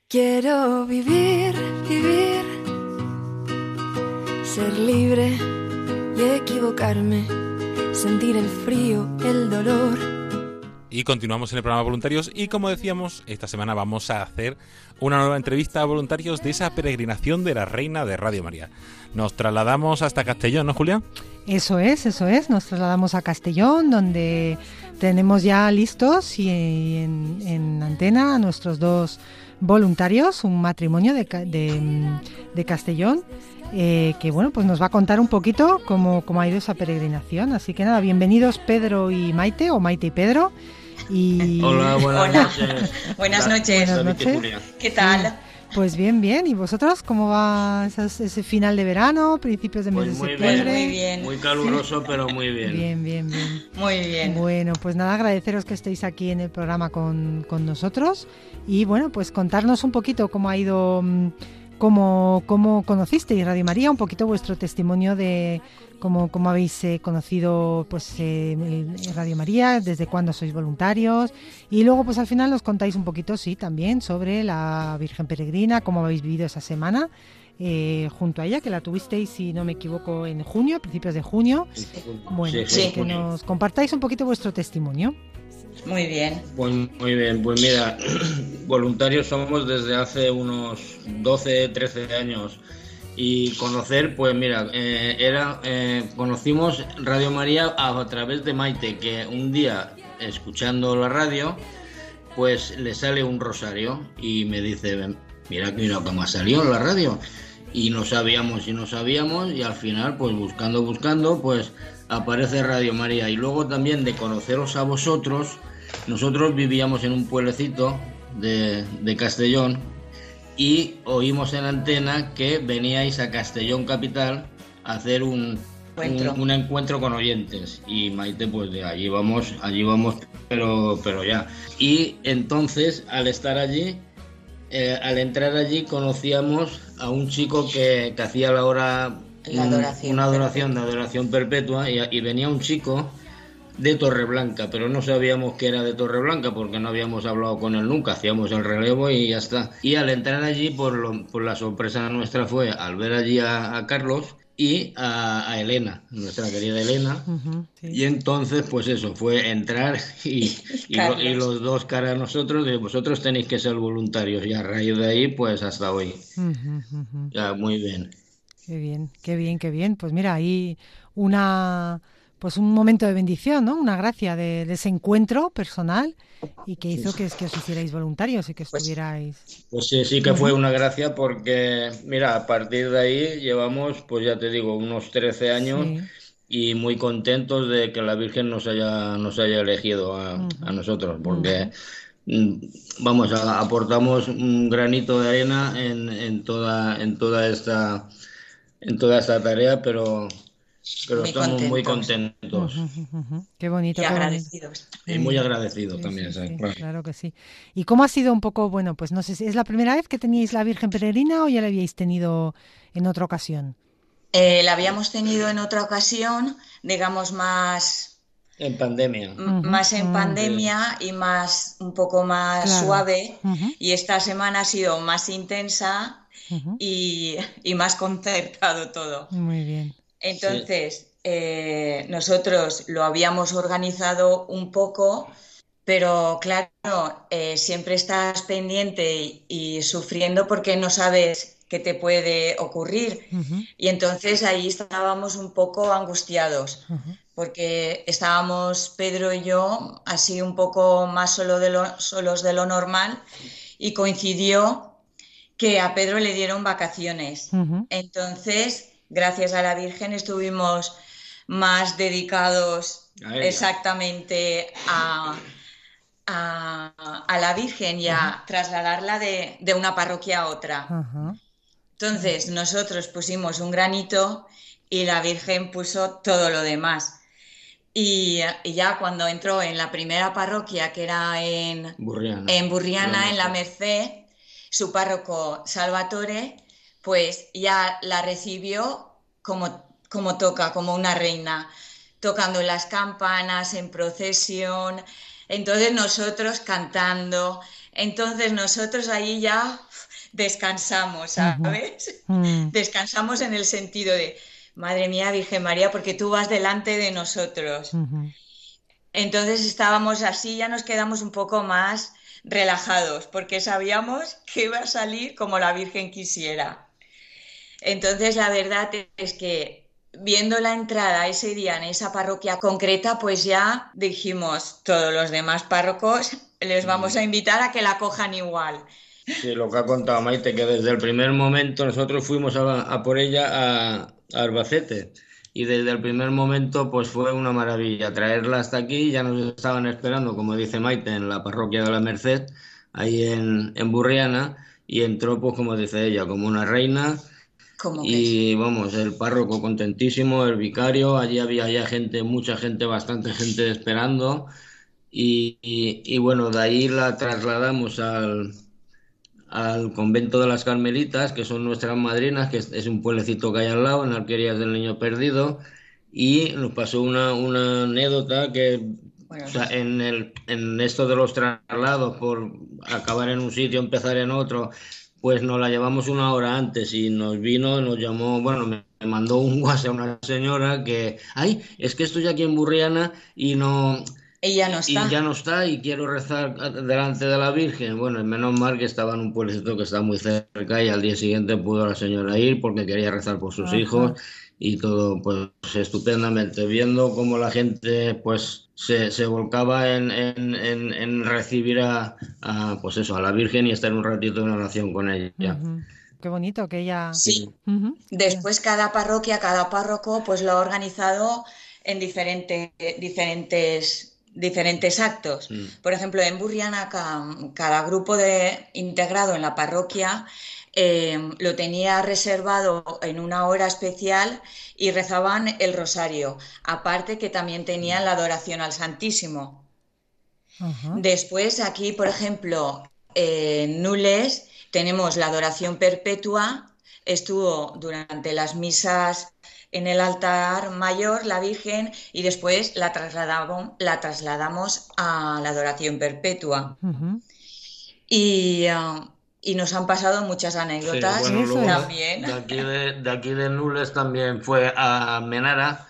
Quiero vivir, vivir, ser libre y equivocarme, sentir el frío, el dolor. Y continuamos en el programa Voluntarios y como decíamos, esta semana vamos a hacer una nueva entrevista a voluntarios de esa peregrinación de la Reina de Radio María. Nos trasladamos hasta Castellón, ¿no, Julia? Eso es, eso es. Nos trasladamos a Castellón, donde tenemos ya listos y en, en antena a nuestros dos voluntarios, un matrimonio de, Ca- de, de Castellón, eh, que bueno, pues nos va a contar un poquito cómo, cómo ha ido esa peregrinación. Así que nada, bienvenidos Pedro y Maite, o Maite y Pedro. Y Hola, buenas Hola. noches. Buenas noches. Buenas noches. ¿Qué tal? Pues bien, bien. ¿Y vosotros cómo va esas- ese final de verano, principios de mes Pues de muy septiembre? Muy bien. Muy caluroso, pero muy bien. Bien, bien, bien. Muy bien. Bueno, pues nada, agradeceros que estéis aquí en el programa con, con nosotros y bueno, pues contarnos un poquito cómo ha ido, mm, cómo, cómo conocisteis Radio María, un poquito vuestro testimonio de cómo, cómo habéis eh, conocido pues eh, Radio María, desde cuándo sois voluntarios y luego pues al final nos contáis un poquito, sí, también sobre la Virgen Peregrina, cómo habéis vivido esa semana. eh, junto a ella, que la tuvisteis, si no me equivoco, en junio, a principios de junio. Bueno, Sí, pues sí, que nos compartáis un poquito vuestro testimonio. Muy bien. Pues muy bien, pues mira, voluntarios somos desde hace unos 12, 13 años y conocer, pues mira, eh, era, eh, conocimos Radio María a, través de Maite, que un día escuchando la radio, pues le sale un rosario y me dice, "Ven, mira, mira cómo ha salido en la radio. Y no sabíamos y no sabíamos y al final, pues buscando, buscando, pues aparece Radio María. Y luego también de conoceros a vosotros, nosotros vivíamos en un pueblecito de, de Castellón y oímos en antena que veníais a Castellón Capital a hacer un, Encuentro. un, un encuentro con oyentes y Maite pues de allí vamos allí vamos pero pero ya y entonces al estar allí eh, al entrar allí conocíamos a un chico que, que hacía la hora La un- adoración una adoración de adoración perpetua y, y venía un chico de Torreblanca, pero no sabíamos que era de Torreblanca porque no habíamos hablado con él nunca, hacíamos el relevo y ya está. Y al entrar allí, por, lo- por la sorpresa nuestra fue al ver allí a, a Carlos y a, a Elena, nuestra querida Elena. Sí. Y entonces, pues eso, fue entrar y, y, lo- y Carlos. los dos cara a nosotros, de vosotros tenéis que ser voluntarios. Y a raíz de ahí, pues hasta hoy. Ya, muy bien. Qué bien, qué bien, qué bien. Pues mira, ahí una pues un momento de bendición, ¿no? Una gracia de, de ese encuentro personal y que hizo que, que os hicierais voluntarios y que Pues- estuvierais. Pues sí, sí que fue una gracia porque, mira, a partir de ahí llevamos, pues ya te digo, unos 13 años Sí. y muy contentos de que la Virgen nos haya, nos haya elegido a, a nosotros, porque, mm, vamos, a- aportamos un granito de arena en, en toda, en toda esta, en toda esta tarea, pero, pero Muy estamos muy contentos. Qué bonito, Y qué bonito. agradecidos. y muy agradecidos Sí, también, sí, sí, sí, claro. claro que sí. ¿Y cómo ha sido un poco, bueno, pues no sé si es la primera vez que teníais la Virgen Peregrina o ya la habíais tenido en otra ocasión? Eh, la habíamos tenido en otra ocasión, digamos más, En pandemia. más en ujú. pandemia y más un poco más Claro. suave. Y esta semana ha sido más intensa y, y más concertado todo. Muy bien. Entonces, eh, nosotros lo habíamos organizado un poco, pero claro, eh, siempre estás pendiente y, y sufriendo porque no sabes qué te puede ocurrir. Y entonces ahí estábamos un poco angustiados, porque estábamos Pedro y yo así un poco más solo de lo- solos de lo normal y coincidió que a Pedro le dieron vacaciones. Entonces, gracias a la Virgen estuvimos más dedicados A exactamente a, a- a la Virgen y a trasladarla de, de una parroquia a otra. Ajá. Entonces, nosotros pusimos un granito y la Virgen puso todo lo demás. Y, y ya cuando entró en la primera parroquia, que era en, Burriana. en Burriana, en la Merced. Merced, su párroco Salvatore, pues ya la recibió como, como toca, como una reina, tocando las campanas en procesión, Entonces nosotros cantando, entonces nosotros ahí ya descansamos, ¿sabes? Mm. Descansamos en el sentido de, Madre mía, Virgen María, porque tú vas delante de nosotros. Entonces estábamos así, ya nos quedamos un poco más relajados, porque sabíamos que iba a salir como la Virgen quisiera. Entonces la verdad es que viendo la entrada ese día en esa parroquia concreta, pues ya dijimos, todos los demás párrocos les vamos a invitar a que la cojan igual. Sí, lo que ha contado Maite, que desde el primer momento nosotros fuimos a, a por ella a, a Albacete. Y desde el primer momento pues fue una maravilla traerla hasta aquí, ya nos estaban esperando, como dice Maite, en la parroquia de la Merced, ahí en, en Burriana. Y entró pues como dice ella, como una reina. Como y vamos, el párroco contentísimo, el vicario, allí había ya gente, mucha gente, bastante gente esperando. Y, y- y bueno, de ahí la trasladamos al, al convento de las Carmelitas, que son nuestras madrinas, que es, es un pueblecito que hay al lado, en Alquerías del Niño Perdido, y nos pasó una, una anécdota que Bueno, o sea, en el, en esto de los traslados, por acabar en un sitio, empezar en otro, pues nos la llevamos una hora antes y nos vino, nos llamó, bueno, me me mandó un WhatsApp una señora que, ay, es que estoy aquí en Burriana y no, ella no y está. ya no está y quiero rezar delante de la Virgen. Bueno, menos mal que estaba en un pueblecito que está muy cerca y al día siguiente pudo la señora ir porque quería rezar por sus Ajá. hijos y todo pues estupendamente, viendo cómo la gente pues se, se volcaba en, en, en, en recibir a, a, pues eso, a la Virgen y estar un ratito en oración con ella. Qué bonito que ella. Sí. Después cada parroquia, cada párroco, pues lo ha organizado en diferente- diferentes, diferentes actos. Mm. Por ejemplo, en Burriana, ca- cada, grupo de, integrado en la parroquia eh, lo tenía reservado en una hora especial y rezaban el rosario. Aparte que también tenían la adoración al Santísimo. Después, aquí, por ejemplo, en Nules tenemos la adoración perpetua. Estuvo durante las misas en el altar mayor la Virgen y después la trasladamos, la trasladamos a la adoración perpetua. Y, ah, y nos han pasado muchas anécdotas Sí, bueno, Eso luego es. también. De aquí de, de aquí de Nules también fue a Menara,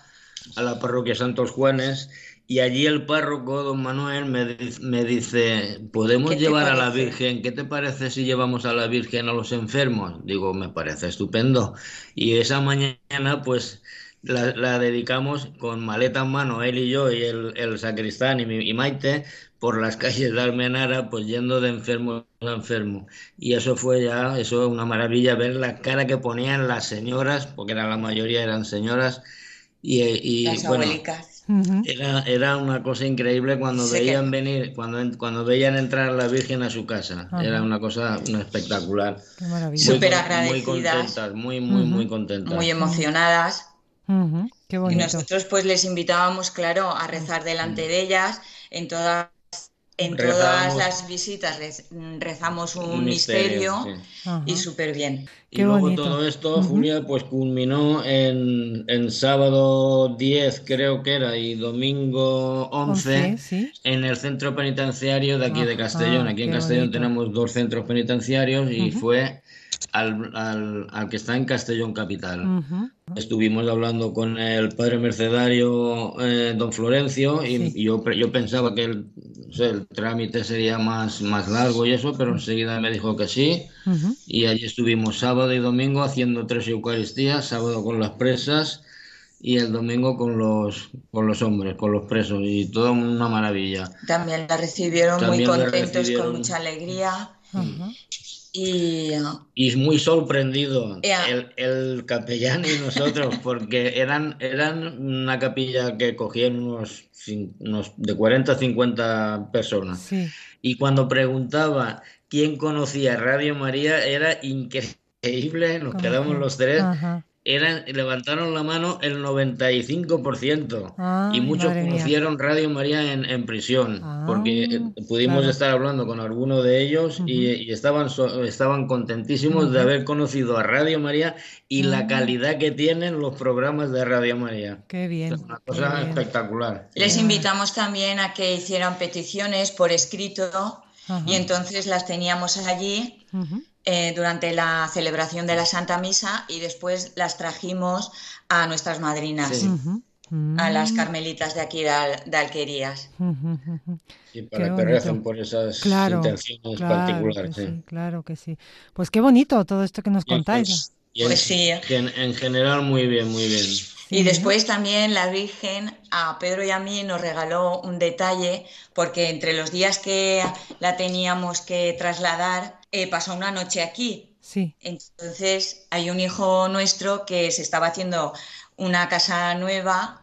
a la parroquia Santos Juanes, y allí el párroco, don Manuel, me, me dice, ¿podemos ¿Qué te llevar a la? Virgen? ¿Qué te parece si llevamos a la Virgen a los enfermos? Digo, me parece estupendo. Y esa mañana, pues, la, la dedicamos con maleta en mano, él y yo, y el, el sacristán y, mi- y Maite, por las calles de Almenara, pues yendo de enfermo a enfermo. Y eso fue ya, eso una maravilla, ver la cara que ponían las señoras, porque era, la mayoría eran señoras, y, y, Las bueno, abuelicas. Era, era una cosa increíble cuando Sí que- veían venir, cuando, cuando veían entrar a la Virgen a su casa. Era una cosa una espectacular. Muy Súper Muy agradecidas. contentas, muy, muy, muy Ujú. contentas. Muy emocionadas. Qué Y nosotros pues les invitábamos, claro, a rezar delante de ellas. En todas, en todas las visitas rez- rezamos un, Un misterio, misterio, sí. Ajá. y súper bien. Y Qué luego bonito. todo esto. Julia, pues culminó en, en sábado 10, creo que era, y domingo 11, Once, sí. en el centro penitenciario de aquí de Ajá, Castellón. Aquí en qué Castellón bonito. tenemos dos centros penitenciarios y fue al, al- al que está en Castellón Capital. Estuvimos hablando con el padre mercedario eh, don Florencio y, Sí. y yo, yo pensaba que el, o sea, el trámite sería más, más largo y eso, pero enseguida me dijo que sí. Y allí estuvimos sábado y domingo haciendo tres Eucaristías, sábado con las presas y el domingo con los, con los hombres, con los presos, y toda una maravilla. También la recibieron También muy contentos, recibieron. con mucha alegría. Ajá. Y Y muy sorprendido Ya. el, el capellán y nosotros, porque eran, eran una capilla que cogían unos, unos de 40 a 50 personas. Sí. Y cuando preguntaba quién conocía Radio María, era increíble, nos quedamos que- los tres. Ajá. Eran, levantaron la mano el 95% Ay, y muchos madre mía. conocieron Radio María en, en prisión Ah, porque eh, pudimos claro. estar hablando con algunos de ellos y, y estaban, so- estaban contentísimos de haber conocido a Radio María y la calidad que tienen los programas de Radio María. Qué bien. Es una cosa bien. espectacular. Les invitamos también a que hicieran peticiones por escrito y entonces las teníamos allí Ujú. Eh, durante la celebración de la Santa Misa y después las trajimos a nuestras madrinas, Sí. Mm. a las carmelitas de aquí de, Al- de Alquerías. Y para que recen por esas Claro, intenciones claro particulares. que sí. claro que sí. Pues qué bonito todo esto que nos Y contáis. y en, Pues sí. en general, muy bien, muy bien. Y después también la Virgen a Pedro y a mí nos regaló un detalle porque entre los días que la teníamos que trasladar eh, pasó una noche aquí. Sí. Entonces hay un hijo nuestro que se estaba haciendo una casa nueva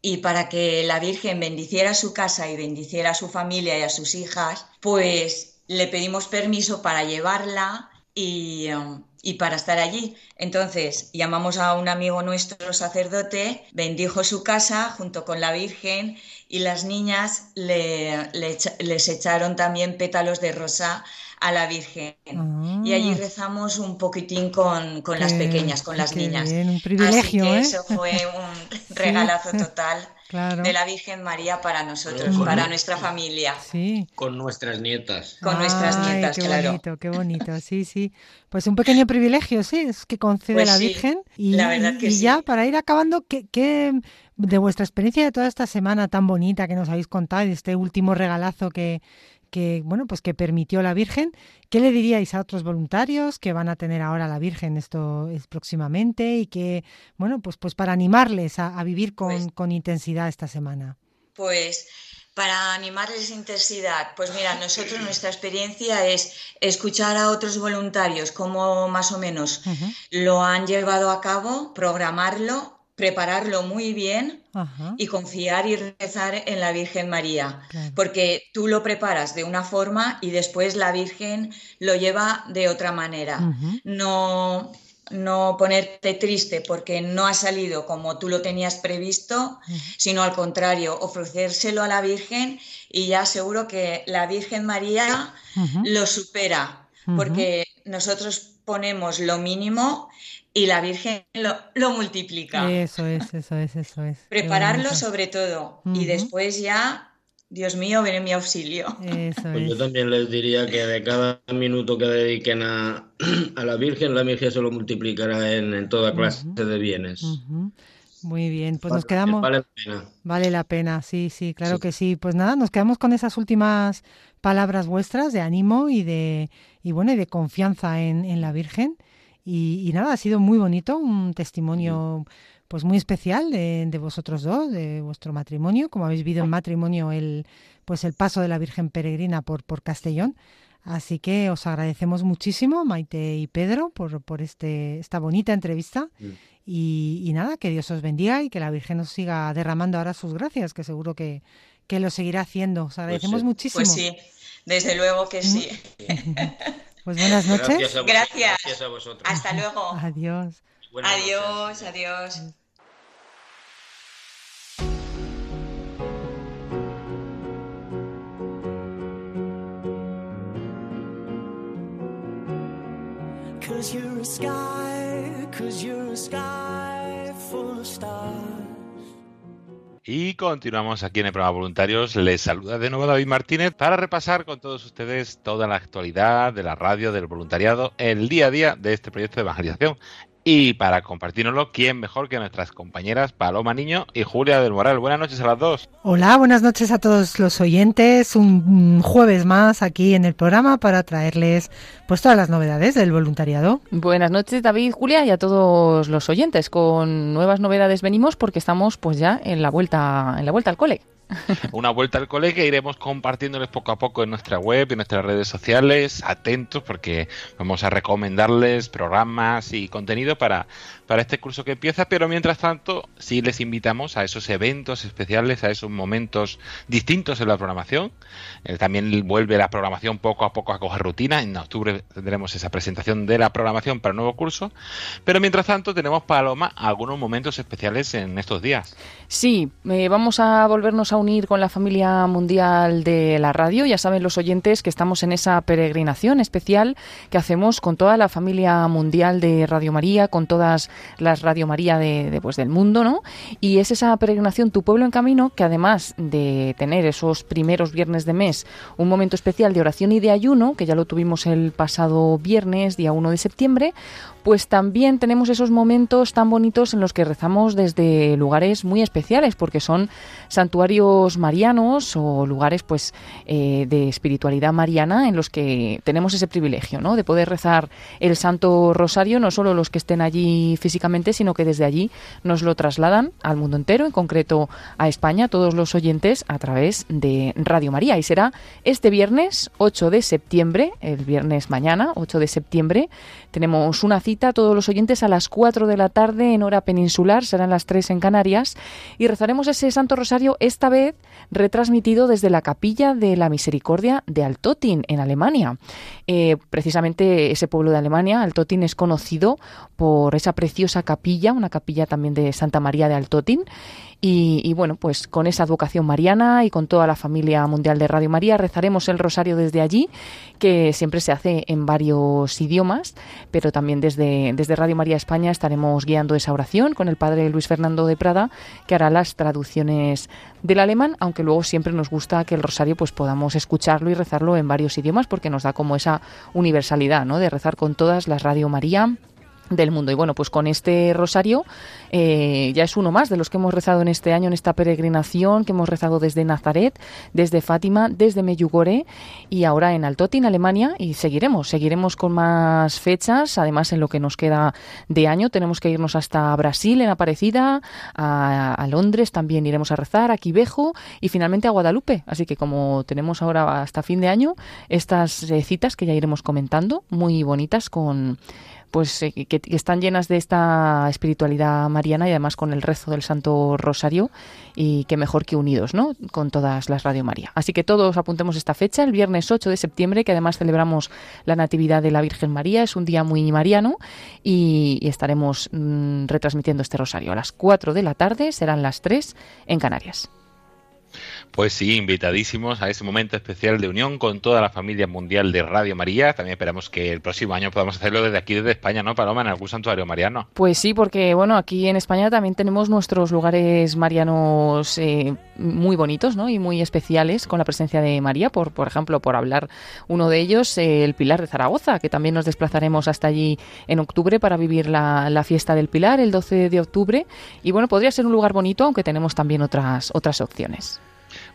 y para que la Virgen bendiciera su casa y bendiciera a su familia y a sus hijas, pues le pedimos permiso para llevarla y, um, y para estar allí. Entonces llamamos a un amigo nuestro sacerdote, bendijo su casa junto con la Virgen y las niñas le- les echaron también pétalos de rosa a la Virgen. Y allí Ah. rezamos un poquitín con, con las pequeñas, con las niñas. bien, un privilegio, Así que ¿eh? eso fue un regalazo total Claro. de la Virgen María para nosotros, Con- para nuestra familia, Sí. Con nuestras nietas. con nuestras nietas, qué claro. bonito, qué bonito, sí, sí. Pues un pequeño privilegio, sí, es que concede Pues la sí, Virgen. Y, la verdad que y sí. ya, para ir acabando, ¿qué, qué de vuestra experiencia de toda esta semana tan bonita que nos habéis contado, y este último regalazo que, que, bueno, pues que permitió la Virgen, ¿qué le diríais a otros voluntarios que van a tener ahora la Virgen esto es próximamente y que, bueno, pues, pues para animarles a, a vivir con, Pues- con intensidad esta semana? Pues para animarles intensidad, pues mira, nosotros nuestra experiencia es escuchar a otros voluntarios cómo más o menos lo han llevado a cabo, programarlo, prepararlo muy bien Ajá. y confiar y rezar en la Virgen María, Claro. porque tú lo preparas de una forma y después la Virgen lo lleva de otra manera. No no ponerte triste porque no ha salido como tú lo tenías previsto, sino al contrario, ofrecérselo a la Virgen y ya seguro que la Virgen María lo supera, porque nosotros ponemos lo mínimo y la Virgen lo, lo multiplica. Eso es, eso es, eso es. Prepararlo sobre todo y después ya, Dios mío, ven en mi auxilio. Eso Pues yo también les diría que de cada minuto que dediquen a, a la Virgen, la Virgen se lo multiplicará en, en toda clase de bienes. Muy bien, pues nos quedamos. Vale la pena. Vale la pena, sí, sí, claro Sí. que sí. Pues nada, nos quedamos con esas últimas palabras vuestras de ánimo y de y bueno y de confianza en, en la Virgen. Y, y nada, ha sido muy bonito, un testimonio pues muy especial de, de vosotros dos, de vuestro matrimonio, como habéis vivido en matrimonio el pues el paso de la Virgen Peregrina por, por Castellón. Así que os agradecemos muchísimo, Maite y Pedro, por, por este, esta bonita entrevista. Mm. Y, y nada, que Dios os bendiga y que la Virgen os siga derramando ahora sus gracias, que seguro que, que lo seguirá haciendo. Os agradecemos sí. muchísimo. Pues sí, desde luego que sí. Pues buenas noches. Gracias a, vos- Gracias. gracias a vosotros. Hasta luego. Adiós. Buenas noches. Adiós, adiós. Cause you're a sky, cause you're a sky full of stars. Y continuamos aquí en el programa Voluntarios. Les saluda de nuevo David Martínez para repasar con todos ustedes toda la actualidad de la radio, del voluntariado, el día a día de este proyecto de evangelización. Y para compartirnoslo, ¿quién mejor que nuestras compañeras Paloma Niño y Julia del Moral? Buenas noches a las dos. Hola, buenas noches a todos los oyentes. Un jueves más aquí en el programa para traerles pues todas las novedades del voluntariado. Buenas noches, David, Julia y a todos los oyentes. Con nuevas novedades venimos porque estamos pues ya en la vuelta, en la vuelta al cole. una vuelta al cole que iremos compartiéndoles poco a poco en nuestra web, en nuestras redes sociales. Atentos porque vamos a recomendarles programas y contenido para, para este curso que empieza. Pero mientras tanto, sí les invitamos a esos eventos especiales, a esos momentos distintos en la programación. Eh, también vuelve la programación poco a poco a coger rutina. En octubre tendremos esa presentación de la programación para el nuevo curso. Pero mientras tanto, tenemos, Paloma, algunos momentos especiales en estos días. Sí, eh, vamos a volvernos a unir con la familia mundial de la radio. Ya saben los oyentes que estamos en esa peregrinación especial que hacemos con toda la familia mundial de Radio María, con todas las Radio María de, pues, del mundo, ¿no? Y es esa peregrinación Tu Pueblo en Camino que además de tener esos primeros viernes de mes un momento especial de oración y de ayuno, que ya lo tuvimos el pasado viernes, día 1 de septiembre, pues también tenemos esos momentos tan bonitos en los que rezamos desde lugares muy especiales, porque son santuarios marianos o lugares pues eh, de espiritualidad mariana en los que tenemos ese privilegio, ¿no? De poder rezar el Santo Rosario, no solo los que estén allí físicamente, sino que desde allí nos lo trasladan al mundo entero, en concreto a España, todos los oyentes a través de Radio María. Y será este viernes 8 de septiembre, el viernes mañana, 8 de septiembre, tenemos una cita a todos los oyentes a las 4 de la tarde en hora peninsular, serán las 3 en Canarias, y rezaremos ese Santo Rosario esta vez retransmitido desde la Capilla de la Misericordia de Altotin, en Alemania. Eh, precisamente ese pueblo de Alemania, Altotin, es conocido por esa preciosa capilla, una capilla también de Santa María de Altotin, y, bueno, pues con esa advocación mariana y con toda la familia mundial de Radio María rezaremos el rosario desde allí, que siempre se hace en varios idiomas, pero también desde, desde Radio María España estaremos guiando esa oración con el padre Luis Fernando de Prada, que hará las traducciones del alemán, aunque luego siempre nos gusta que el rosario pues podamos escucharlo y rezarlo en varios idiomas, porque nos da como esa universalidad, ¿no? De rezar con todas las Radio María del mundo. Y bueno, pues con este rosario eh, ya es uno más de los que hemos rezado en este año, en esta peregrinación que hemos rezado desde Nazaret, desde Fátima, desde Meyugore y ahora en Altotin, Alemania. Y seguiremos, seguiremos con más fechas. Además, en lo que nos queda de año, tenemos que irnos hasta Brasil, en Aparecida, a, Londres también iremos a rezar, a Quivejo y finalmente a Guadalupe. Así que como tenemos ahora hasta fin de año, estas eh, citas que ya iremos comentando, muy bonitas con pues eh, que, están llenas de esta espiritualidad mariana y además con el rezo del Santo Rosario y que mejor que unidos, ¿no? Con todas las Radio María. Así que todos apuntemos esta fecha, el viernes 8 de septiembre, que además celebramos la Natividad de la Virgen María, es un día muy mariano y, estaremos mm, retransmitiendo este rosario a las 4 de la tarde, serán las 3 en Canarias. Pues sí, invitadísimos a ese momento especial de unión con toda la familia mundial de Radio María. También esperamos que el próximo año podamos hacerlo desde aquí, desde España, ¿no, Paloma? En algún santuario mariano. Pues sí, porque bueno, aquí en España también tenemos nuestros lugares marianos eh, muy bonitos, ¿no? Y muy especiales con la presencia de María. Por, por ejemplo, por hablar uno de ellos, eh, el Pilar de Zaragoza, que también nos desplazaremos hasta allí en octubre para vivir la, la fiesta del Pilar, el 12 de octubre. Y bueno, podría ser un lugar bonito, aunque tenemos también otras, otras opciones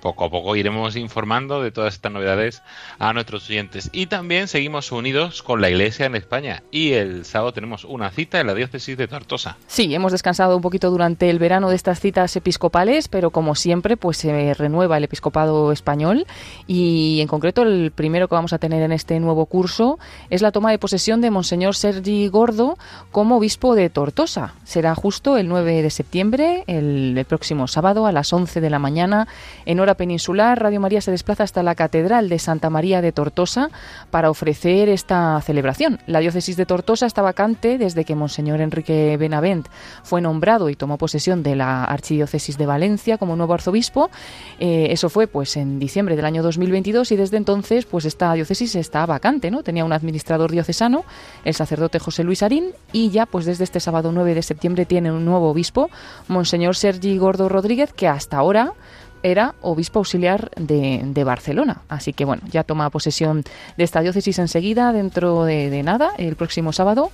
poco a poco iremos informando de todas estas novedades a nuestros oyentes. Y también seguimos unidos con la Iglesia en España. Y el sábado tenemos una cita en la diócesis de Tortosa. Sí, hemos descansado un poquito durante el verano de estas citas episcopales, pero como siempre, pues se renueva el episcopado español. Y en concreto, el primero que vamos a tener en este nuevo curso es la toma de posesión de Monseñor Sergi Gordo como obispo de Tortosa. Será justo el 9 de septiembre, el, el próximo sábado, a las 11 de la mañana, en hora peninsular, Radio María se desplaza hasta la Catedral de Santa María de Tortosa para ofrecer esta celebración. La diócesis de Tortosa está vacante desde que Monseñor Enrique Benavent fue nombrado y tomó posesión de la Archidiócesis de Valencia como nuevo arzobispo. Eh, eso fue pues en diciembre del año 2022 y desde entonces pues esta diócesis está vacante, ¿no? Tenía un administrador diocesano, el sacerdote José Luis Arín y ya pues desde este sábado 9 de septiembre tiene un nuevo obispo, Monseñor Sergi Gordo Rodríguez, que hasta ahora era obispo auxiliar de, Barcelona. Así que bueno, ya toma posesión de esta diócesis enseguida, dentro de, nada, el próximo sábado.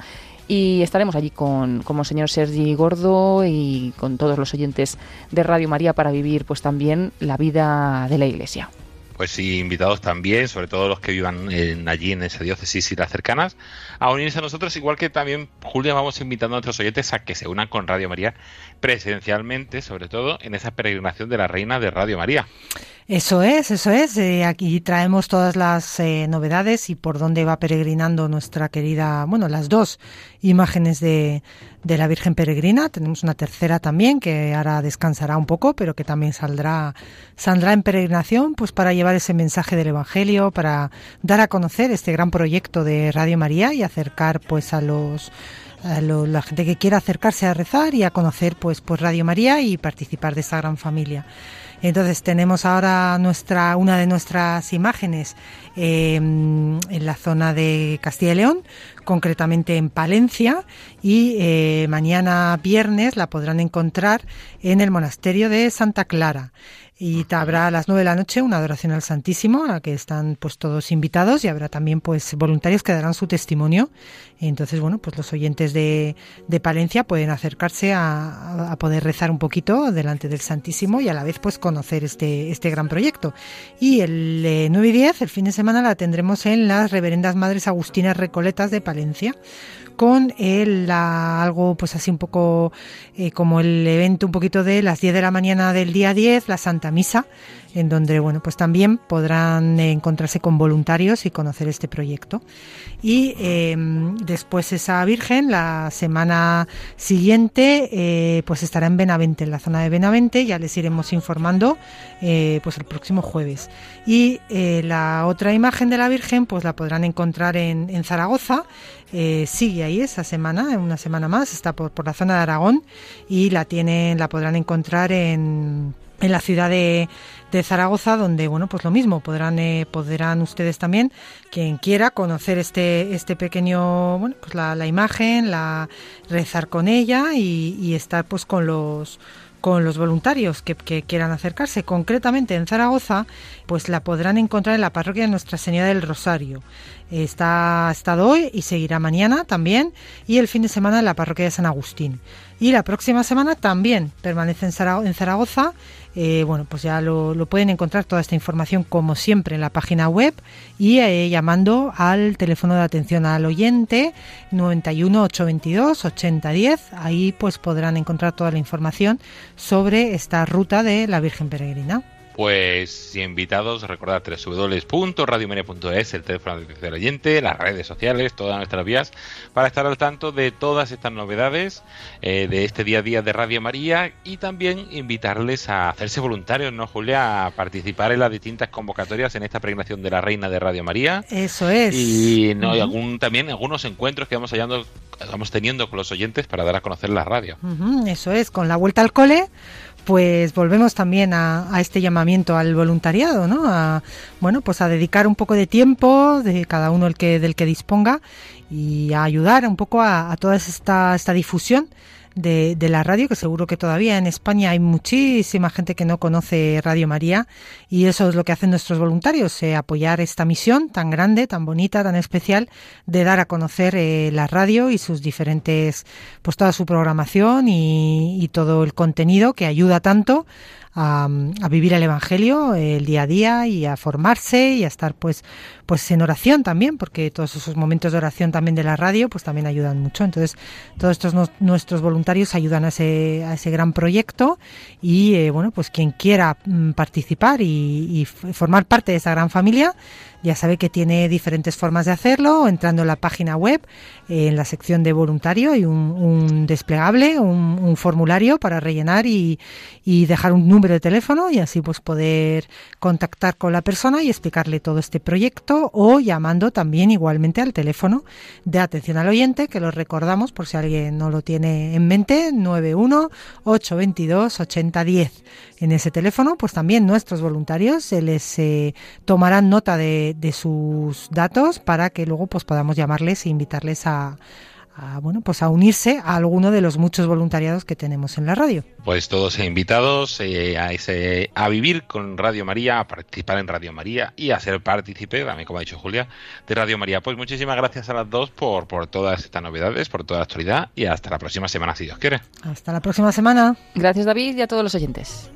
Y estaremos allí con, como señor Sergi Gordo y con todos los oyentes de Radio María para vivir pues también la vida de la Iglesia. pues sí, invitados también, sobre todo los que vivan en, allí en esa diócesis y las cercanas, a unirse a nosotros, igual que también, Julia, vamos invitando a nuestros oyentes a que se unan con Radio María presencialmente, sobre todo en esa peregrinación de la Reina de Radio María. Eso es, eso es. Eh, aquí traemos todas las eh, novedades y por dónde va peregrinando nuestra querida, bueno, las dos imágenes de, de, la Virgen Peregrina. Tenemos una tercera también que ahora descansará un poco, pero que también saldrá, saldrá en peregrinación, pues para llevar ese mensaje del Evangelio, para dar a conocer este gran proyecto de Radio María y acercar pues a los a la gente que quiera acercarse a rezar y a conocer pues pues Radio María y participar de esta gran familia. Entonces tenemos ahora nuestra, una de nuestras imágenes em, en la zona de Castilla y León, concretamente en Palencia, y eh, mañana viernes la podrán encontrar en el monasterio de Santa Clara. Y habrá a las nueve de la noche una adoración al Santísimo a la que están pues todos invitados y habrá también pues voluntarios que darán su testimonio. Entonces bueno pues los oyentes de, de Palencia pueden acercarse a, a, poder rezar un poquito delante del Santísimo y a la vez pues conocer este este gran proyecto. Y el eh, 9 y 10 el fin de semana la tendremos en las reverendas madres agustinas recoletas de Palencia Valencia con el, algo pues así un poco eh, como el evento un poquito de las 10 de la mañana del día 10, la Santa Misa, en donde bueno pues también podrán encontrarse con voluntarios y conocer este proyecto. Y eh, después esa Virgen, la semana siguiente, eh, pues estará en Benavente, en la zona de Benavente, ya les iremos informando eh, pues el próximo jueves. Y la otra imagen de la Virgen, pues la podrán encontrar en, en Zaragoza, eh, sigue ahí esa semana, una semana más, está por, por la zona de Aragón y la tienen, la podrán encontrar en, en la ciudad de, de, Zaragoza, donde bueno, pues lo mismo podrán eh, podrán ustedes también, quien quiera, conocer este este pequeño, bueno, pues la, la imagen, la rezar con ella y, y estar pues con los con los voluntarios que, quieran acercarse. Concretamente en Zaragoza, pues la podrán encontrar en la parroquia de Nuestra Señora del Rosario. Está estado hoy y seguirá mañana también y el fin de semana en la parroquia de San Agustín. Y la próxima semana también permanece en Zaragoza. Eh, bueno, pues ya lo, pueden encontrar toda esta información como siempre en la página web y eh, llamando al teléfono de atención al oyente 91 822 8010. Ahí pues podrán encontrar toda la información sobre esta ruta de la Virgen Peregrina. Pues invitados, recordad www.radiomedia.es, el teléfono del oyente, las redes sociales, todas nuestras vías, para estar al tanto de todas estas novedades eh, de este día a día de Radio María y también invitarles a hacerse voluntarios, ¿no, Julia? A participar en las distintas convocatorias en esta pregnación de la Reina de Radio María. Eso es. Y no, uh -huh. y algún, también algunos encuentros que vamos, hallando, vamos teniendo con los oyentes para dar a conocer la radio. Uh -huh, eso es, con la vuelta al cole pues volvemos también a, a, este llamamiento al voluntariado, ¿no? A, bueno, pues a dedicar un poco de tiempo de cada uno el que del que disponga y a ayudar un poco a, a toda esta, esta difusión de, de, la radio, que seguro que todavía en España hay muchísima gente que no conoce Radio María y eso es lo que hacen nuestros voluntarios, eh, apoyar esta misión tan grande, tan bonita, tan especial de dar a conocer eh, la radio y sus diferentes, pues toda su programación y, y todo el contenido que ayuda tanto a, a, vivir el Evangelio el día a día y a formarse y a estar pues pues en oración también porque todos esos momentos de oración también de la radio pues también ayudan mucho. Entonces todos estos no, nuestros voluntarios ayudan a ese a ese gran proyecto y eh, bueno pues quien quiera mm, participar y, y formar parte de esa gran familia ya sabe que tiene diferentes formas de hacerlo, entrando en la página web, eh, en la sección de voluntario, hay un, desplegable, un, formulario para rellenar y, y, dejar un número de teléfono y así pues poder contactar con la persona y explicarle todo este proyecto o llamando también igualmente al teléfono de atención al oyente, que lo recordamos por si alguien no lo tiene en mente, 91 822 8010. En ese teléfono, pues también nuestros voluntarios se les eh, tomarán nota de, de, sus datos para que luego pues podamos llamarles e invitarles a, a, bueno pues a unirse a alguno de los muchos voluntariados que tenemos en la radio. Pues todos invitados eh, a, ese, a vivir con Radio María, a participar en Radio María y a ser partícipe, también como ha dicho Julia, de Radio María. Pues muchísimas gracias a las dos por, por todas estas novedades, por toda la actualidad y hasta la próxima semana, si Dios quiere. Hasta la próxima semana. Gracias David y a todos los oyentes.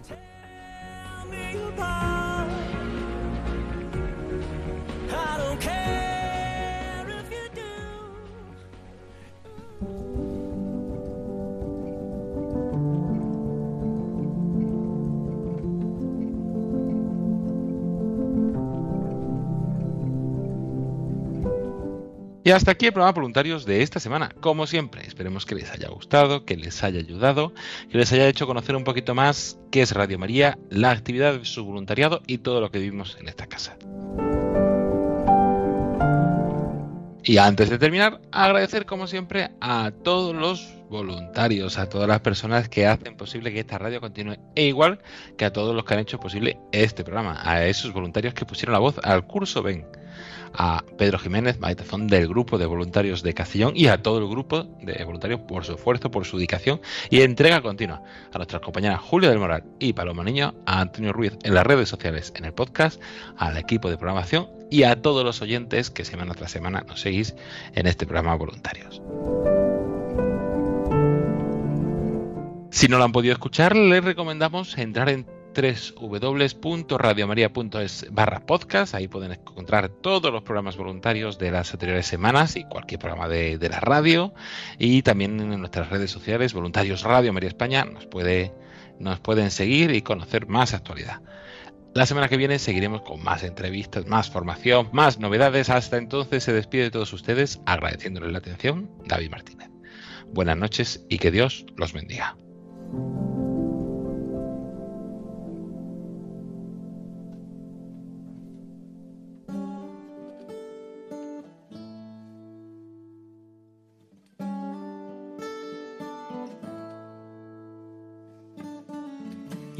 Y hasta aquí el programa voluntarios de esta semana. Como siempre, esperemos que les haya gustado, que les haya ayudado, que les haya hecho conocer un poquito más qué es Radio María, la actividad de su voluntariado y todo lo que vivimos en esta casa. Y antes de terminar, agradecer como siempre a todos los voluntarios, a todas las personas que hacen posible que esta radio continúe, e igual que a todos los que han hecho posible este programa, a esos voluntarios que pusieron la voz al curso Ven a Pedro Jiménez, maitazón del grupo de voluntarios de Castellón y a todo el grupo de voluntarios por su esfuerzo, por su dedicación y entrega continua. A nuestras compañeras Julio del Moral y Paloma Niño, a Antonio Ruiz en las redes sociales, en el podcast, al equipo de programación y a todos los oyentes que semana tras semana nos seguís en este programa Voluntarios. Si no lo han podido escuchar, les recomendamos entrar en www.radiomaria.es barra podcast. Ahí pueden encontrar todos los programas voluntarios de las anteriores semanas y cualquier programa de, la radio. Y también en nuestras redes sociales, Voluntarios Radio María España, nos, puede, nos pueden seguir y conocer más actualidad. La semana que viene seguiremos con más entrevistas, más formación, más novedades. Hasta entonces se despide de todos ustedes agradeciéndoles la atención, David Martínez. Buenas noches y que Dios los bendiga.